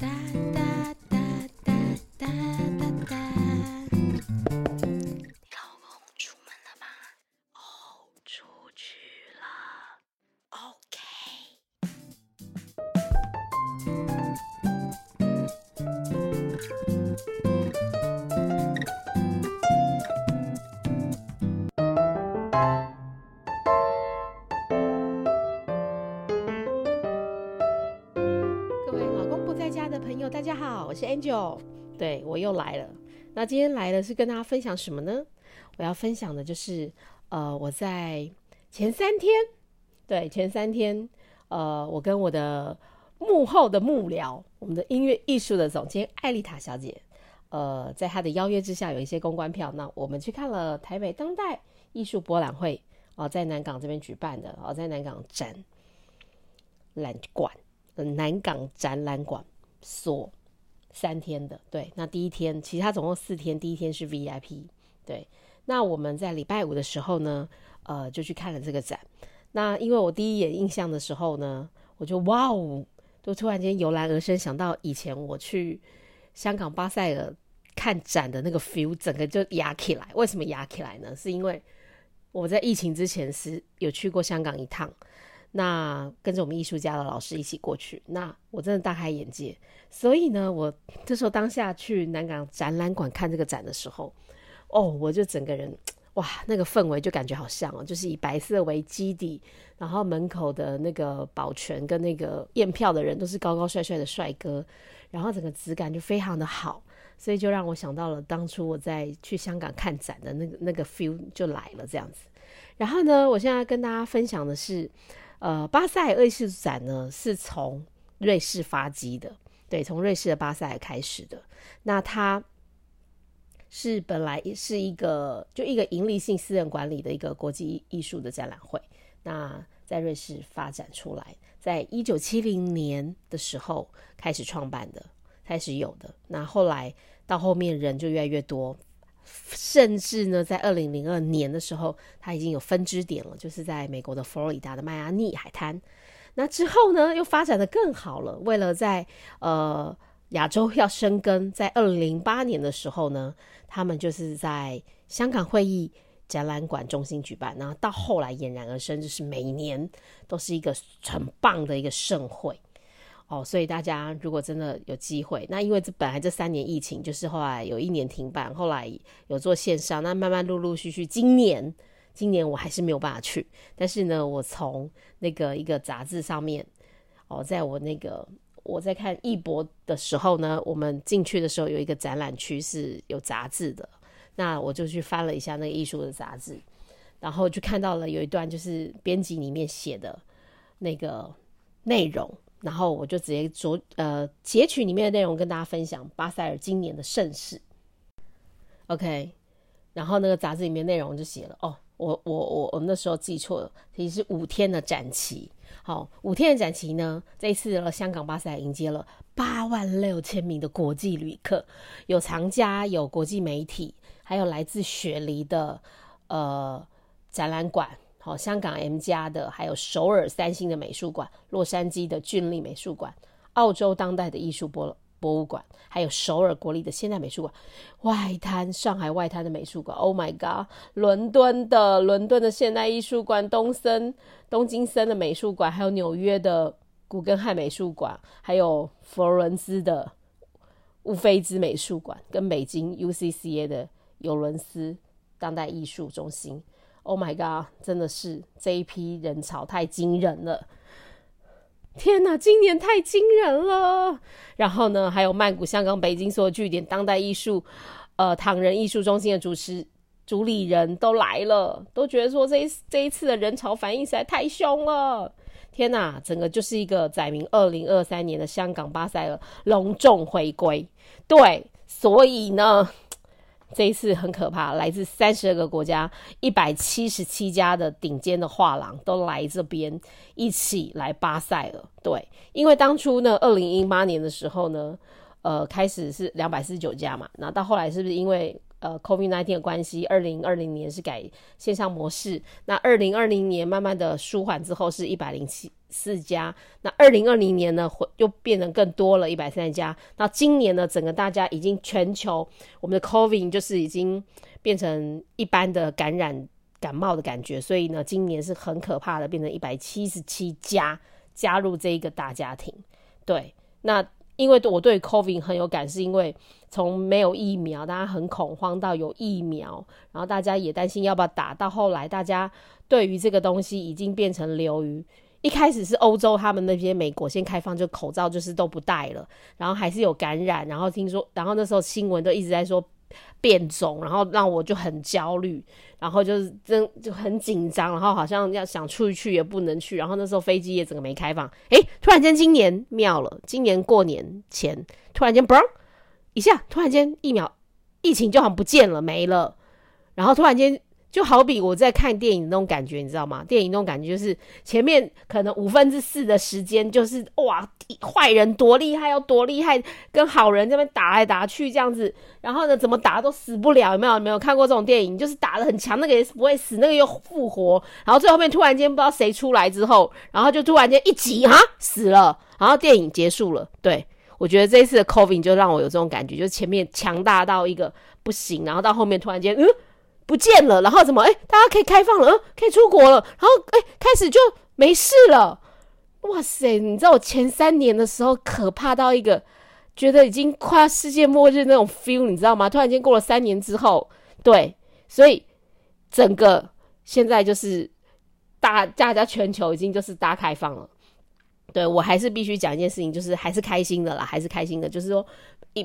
da, da. 大家好，我是 Angel，对我又来了。那今天来的是跟大家分享什么呢？我要分享的就是，呃，我在前三天，对，前三天，呃，我跟我的幕后的幕僚，我们的音乐艺术的总监艾丽塔小姐，呃，在她的邀约之下，有一些公关票，那我们去看了台北当代艺术博览会，哦、在南港这边举办的，哦、在南港展览馆。南港展览馆所三天的，对，那第一天其实它总共四天，第一天是 VIP，对，那我们在礼拜五的时候呢，呃，就去看了这个展。那因为我第一眼印象的时候呢，我就哇哦，就突然间油然而生，想到以前我去香港巴塞尔看展的那个 feel，整个就压起来。为什么压起来呢？是因为我在疫情之前是有去过香港一趟。那跟着我们艺术家的老师一起过去，那我真的大开眼界。所以呢，我这时候当下去南港展览馆看这个展的时候，哦，我就整个人哇，那个氛围就感觉好像哦，就是以白色为基底，然后门口的那个保全跟那个验票的人都是高高帅帅的帅哥，然后整个质感就非常的好，所以就让我想到了当初我在去香港看展的那个那个 feel 就来了这样子。然后呢，我现在跟大家分享的是。呃，巴塞尔艺术展呢是从瑞士发迹的，对，从瑞士的巴塞尔开始的。那它是本来是一个就一个盈利性私人管理的一个国际艺术的展览会。那在瑞士发展出来，在一九七零年的时候开始创办的，开始有的。那后来到后面人就越来越多。甚至呢，在二零零二年的时候，它已经有分支点了，就是在美国的佛罗里达的迈阿密海滩。那之后呢，又发展的更好了。为了在呃亚洲要生根，在二零零八年的时候呢，他们就是在香港会议展览馆中心举办。然后到后来俨然而生，就是每年都是一个很棒的一个盛会。哦，所以大家如果真的有机会，那因为这本来这三年疫情，就是后来有一年停办，后来有做线上，那慢慢陆陆续续，今年今年我还是没有办法去，但是呢，我从那个一个杂志上面，哦，在我那个我在看艺博的时候呢，我们进去的时候有一个展览区是有杂志的，那我就去翻了一下那个艺术的杂志，然后就看到了有一段就是编辑里面写的那个内容。然后我就直接着呃截取里面的内容跟大家分享巴塞尔今年的盛事。OK，然后那个杂志里面内容就写了哦，我我我我们那时候记错了，其实是五天的展期。好，五天的展期呢，这一次香港巴塞迎接了八万六千名的国际旅客，有藏家，有国际媒体，还有来自雪梨的呃展览馆。好，香港 M 家的，还有首尔三星的美术馆，洛杉矶的俊丽美术馆，澳洲当代的艺术博博物馆，还有首尔国立的现代美术馆，外滩上海外滩的美术馆，Oh my god，伦敦的伦敦的现代艺术馆，东森东京森的美术馆，还有纽约的古根汉美术馆，还有佛罗伦斯的乌菲兹美术馆，跟北京 UCCA 的尤伦斯当代艺术中心。Oh my god！真的是这一批人潮太惊人了，天哪，今年太惊人了。然后呢，还有曼谷、香港、北京所有据点当代艺术，呃，唐人艺术中心的主持主理人都来了，都觉得说这一这一次的人潮反应实在太凶了。天哪，整个就是一个载明二零二三年的香港巴塞尔隆重回归。对，所以呢。这一次很可怕，来自三十二个国家、一百七十七家的顶尖的画廊都来这边一起来巴塞尔。对，因为当初呢，二零一八年的时候呢，呃，开始是两百四十九家嘛，那到后来是不是因为呃 COVID nineteen 的关系，二零二零年是改线上模式，那二零二零年慢慢的舒缓之后是一百零七四家。那二零二零年呢，会又变成更多了一百三十家。那今年呢，整个大家已经全球我们的 COVID 就是已经变成一般的感染感冒的感觉，所以呢，今年是很可怕的，变成一百七十七家加入这一个大家庭。对，那。因为我对 COVID 很有感，是因为从没有疫苗，大家很恐慌到有疫苗，然后大家也担心要不要打，到后来大家对于这个东西已经变成流于，一开始是欧洲他们那边美国先开放，就口罩就是都不戴了，然后还是有感染，然后听说，然后那时候新闻都一直在说。变种，然后让我就很焦虑，然后就是真就很紧张，然后好像要想出去也不能去，然后那时候飞机也整个没开放。诶，突然间今年妙了，今年过年前突然间嘣一下，突然间疫苗疫情就好像不见了没了，然后突然间。就好比我在看电影那种感觉，你知道吗？电影那种感觉就是前面可能五分之四的时间就是哇，坏人多厉害，要多厉害，跟好人这边打来打去这样子，然后呢，怎么打都死不了，有没有？有没有看过这种电影？就是打的很强，那个也不会死，那个又复活，然后最后面突然间不知道谁出来之后，然后就突然间一集啊死了，然后电影结束了。对我觉得这一次的 COVID 就让我有这种感觉，就是前面强大到一个不行，然后到后面突然间嗯。不见了，然后怎么？哎，大家可以开放了，嗯，可以出国了，然后哎，开始就没事了。哇塞，你知道我前三年的时候可怕到一个，觉得已经快要世界末日那种 feel，你知道吗？突然间过了三年之后，对，所以整个现在就是大大家全球已经就是大开放了。对我还是必须讲一件事情，就是还是开心的啦，还是开心的，就是说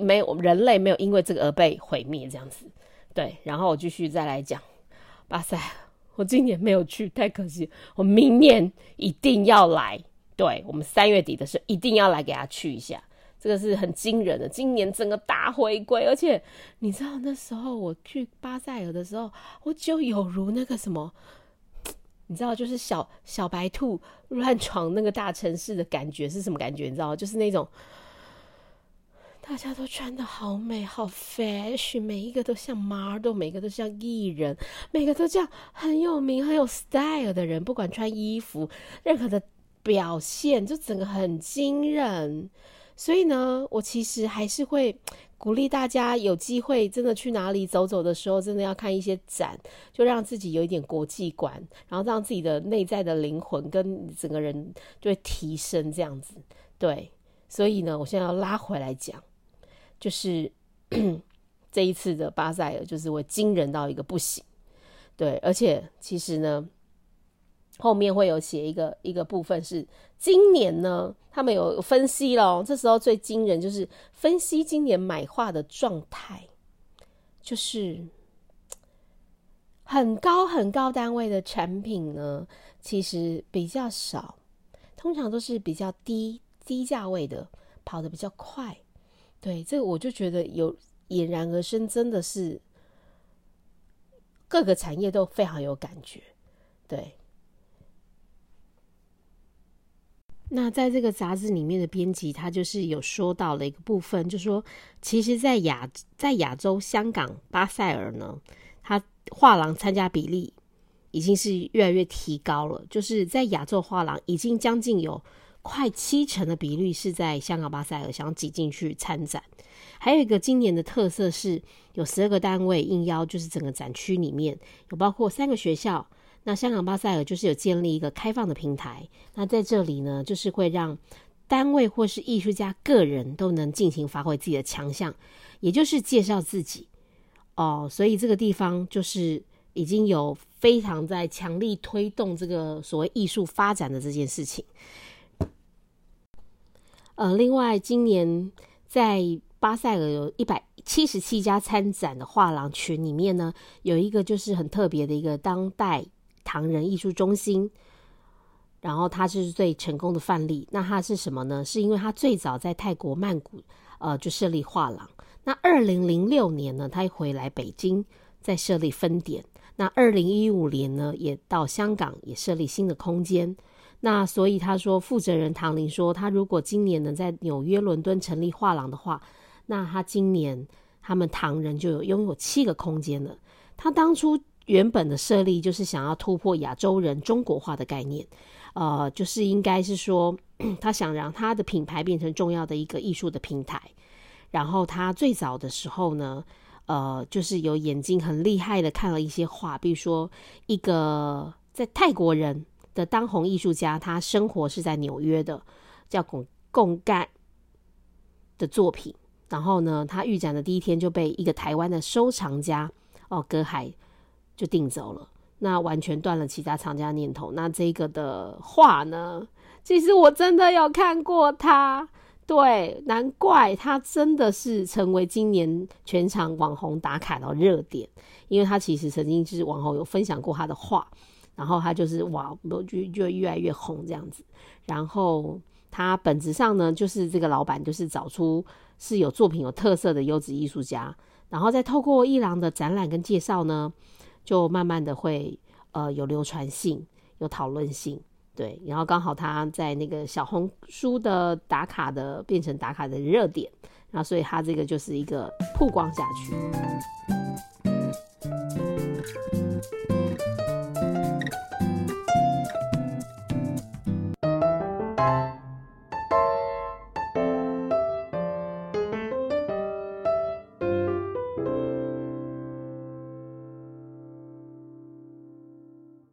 没有人类没有因为这个而被毁灭这样子。对，然后我继续再来讲巴塞。我今年没有去，太可惜。我明年一定要来。对我们三月底的时候一定要来给他去一下，这个是很惊人的。今年整个大回归，而且你知道那时候我去巴塞尔的时候，我就有如那个什么，你知道，就是小小白兔乱闯那个大城市的感觉是什么感觉？你知道，就是那种。大家都穿的好美，好 fashion，每一个都像 model，每个都像艺人，每个都这样很有名、很有 style 的人。不管穿衣服，任何的表现，就整个很惊人。所以呢，我其实还是会鼓励大家，有机会真的去哪里走走的时候，真的要看一些展，就让自己有一点国际观，然后让自己的内在的灵魂跟整个人就会提升。这样子，对。所以呢，我现在要拉回来讲。就是 这一次的巴塞尔，就是会惊人到一个不行，对，而且其实呢，后面会有写一个一个部分是今年呢，他们有分析了，这时候最惊人就是分析今年买画的状态，就是很高很高单位的产品呢，其实比较少，通常都是比较低低价位的，跑得比较快。对，这个我就觉得有俨然而生，真的是各个产业都非常有感觉。对，那在这个杂志里面的编辑，他就是有说到了一个部分，就说其实，在亚在亚洲，香港、巴塞尔呢，他画廊参加比例已经是越来越提高了，就是在亚洲画廊已经将近有。快七成的比率是在香港巴塞尔想挤进去参展，还有一个今年的特色是有十二个单位应邀，就是整个展区里面有包括三个学校。那香港巴塞尔就是有建立一个开放的平台，那在这里呢，就是会让单位或是艺术家个人都能尽情发挥自己的强项，也就是介绍自己哦。所以这个地方就是已经有非常在强力推动这个所谓艺术发展的这件事情。呃，另外，今年在巴塞尔有一百七十七家参展的画廊群里面呢，有一个就是很特别的一个当代唐人艺术中心，然后它是最成功的范例。那它是什么呢？是因为它最早在泰国曼谷呃就设立画廊，那二零零六年呢，他回来北京再设立分店，那二零一五年呢，也到香港也设立新的空间。那所以他说，负责人唐林说，他如果今年能在纽约、伦敦成立画廊的话，那他今年他们唐人就有拥有七个空间了。他当初原本的设立就是想要突破亚洲人中国化的概念，呃，就是应该是说，他想让他的品牌变成重要的一个艺术的平台。然后他最早的时候呢，呃，就是有眼睛很厉害的看了一些画，比如说一个在泰国人的当红艺术家，他生活是在纽约的，叫贡贡干的作品。然后呢，他预展的第一天就被一个台湾的收藏家哦，隔海就订走了。那完全断了其他藏家念头。那这个的画呢，其实我真的有看过他。对，难怪他真的是成为今年全场网红打卡的热点，因为他其实曾经就是网红有分享过他的画，然后他就是哇，就就越来越红这样子。然后他本质上呢，就是这个老板就是找出是有作品、有特色的优质艺术家，然后再透过一郎的展览跟介绍呢，就慢慢的会呃有流传性、有讨论性。对，然后刚好他在那个小红书的打卡的变成打卡的热点，然后所以他这个就是一个曝光下去。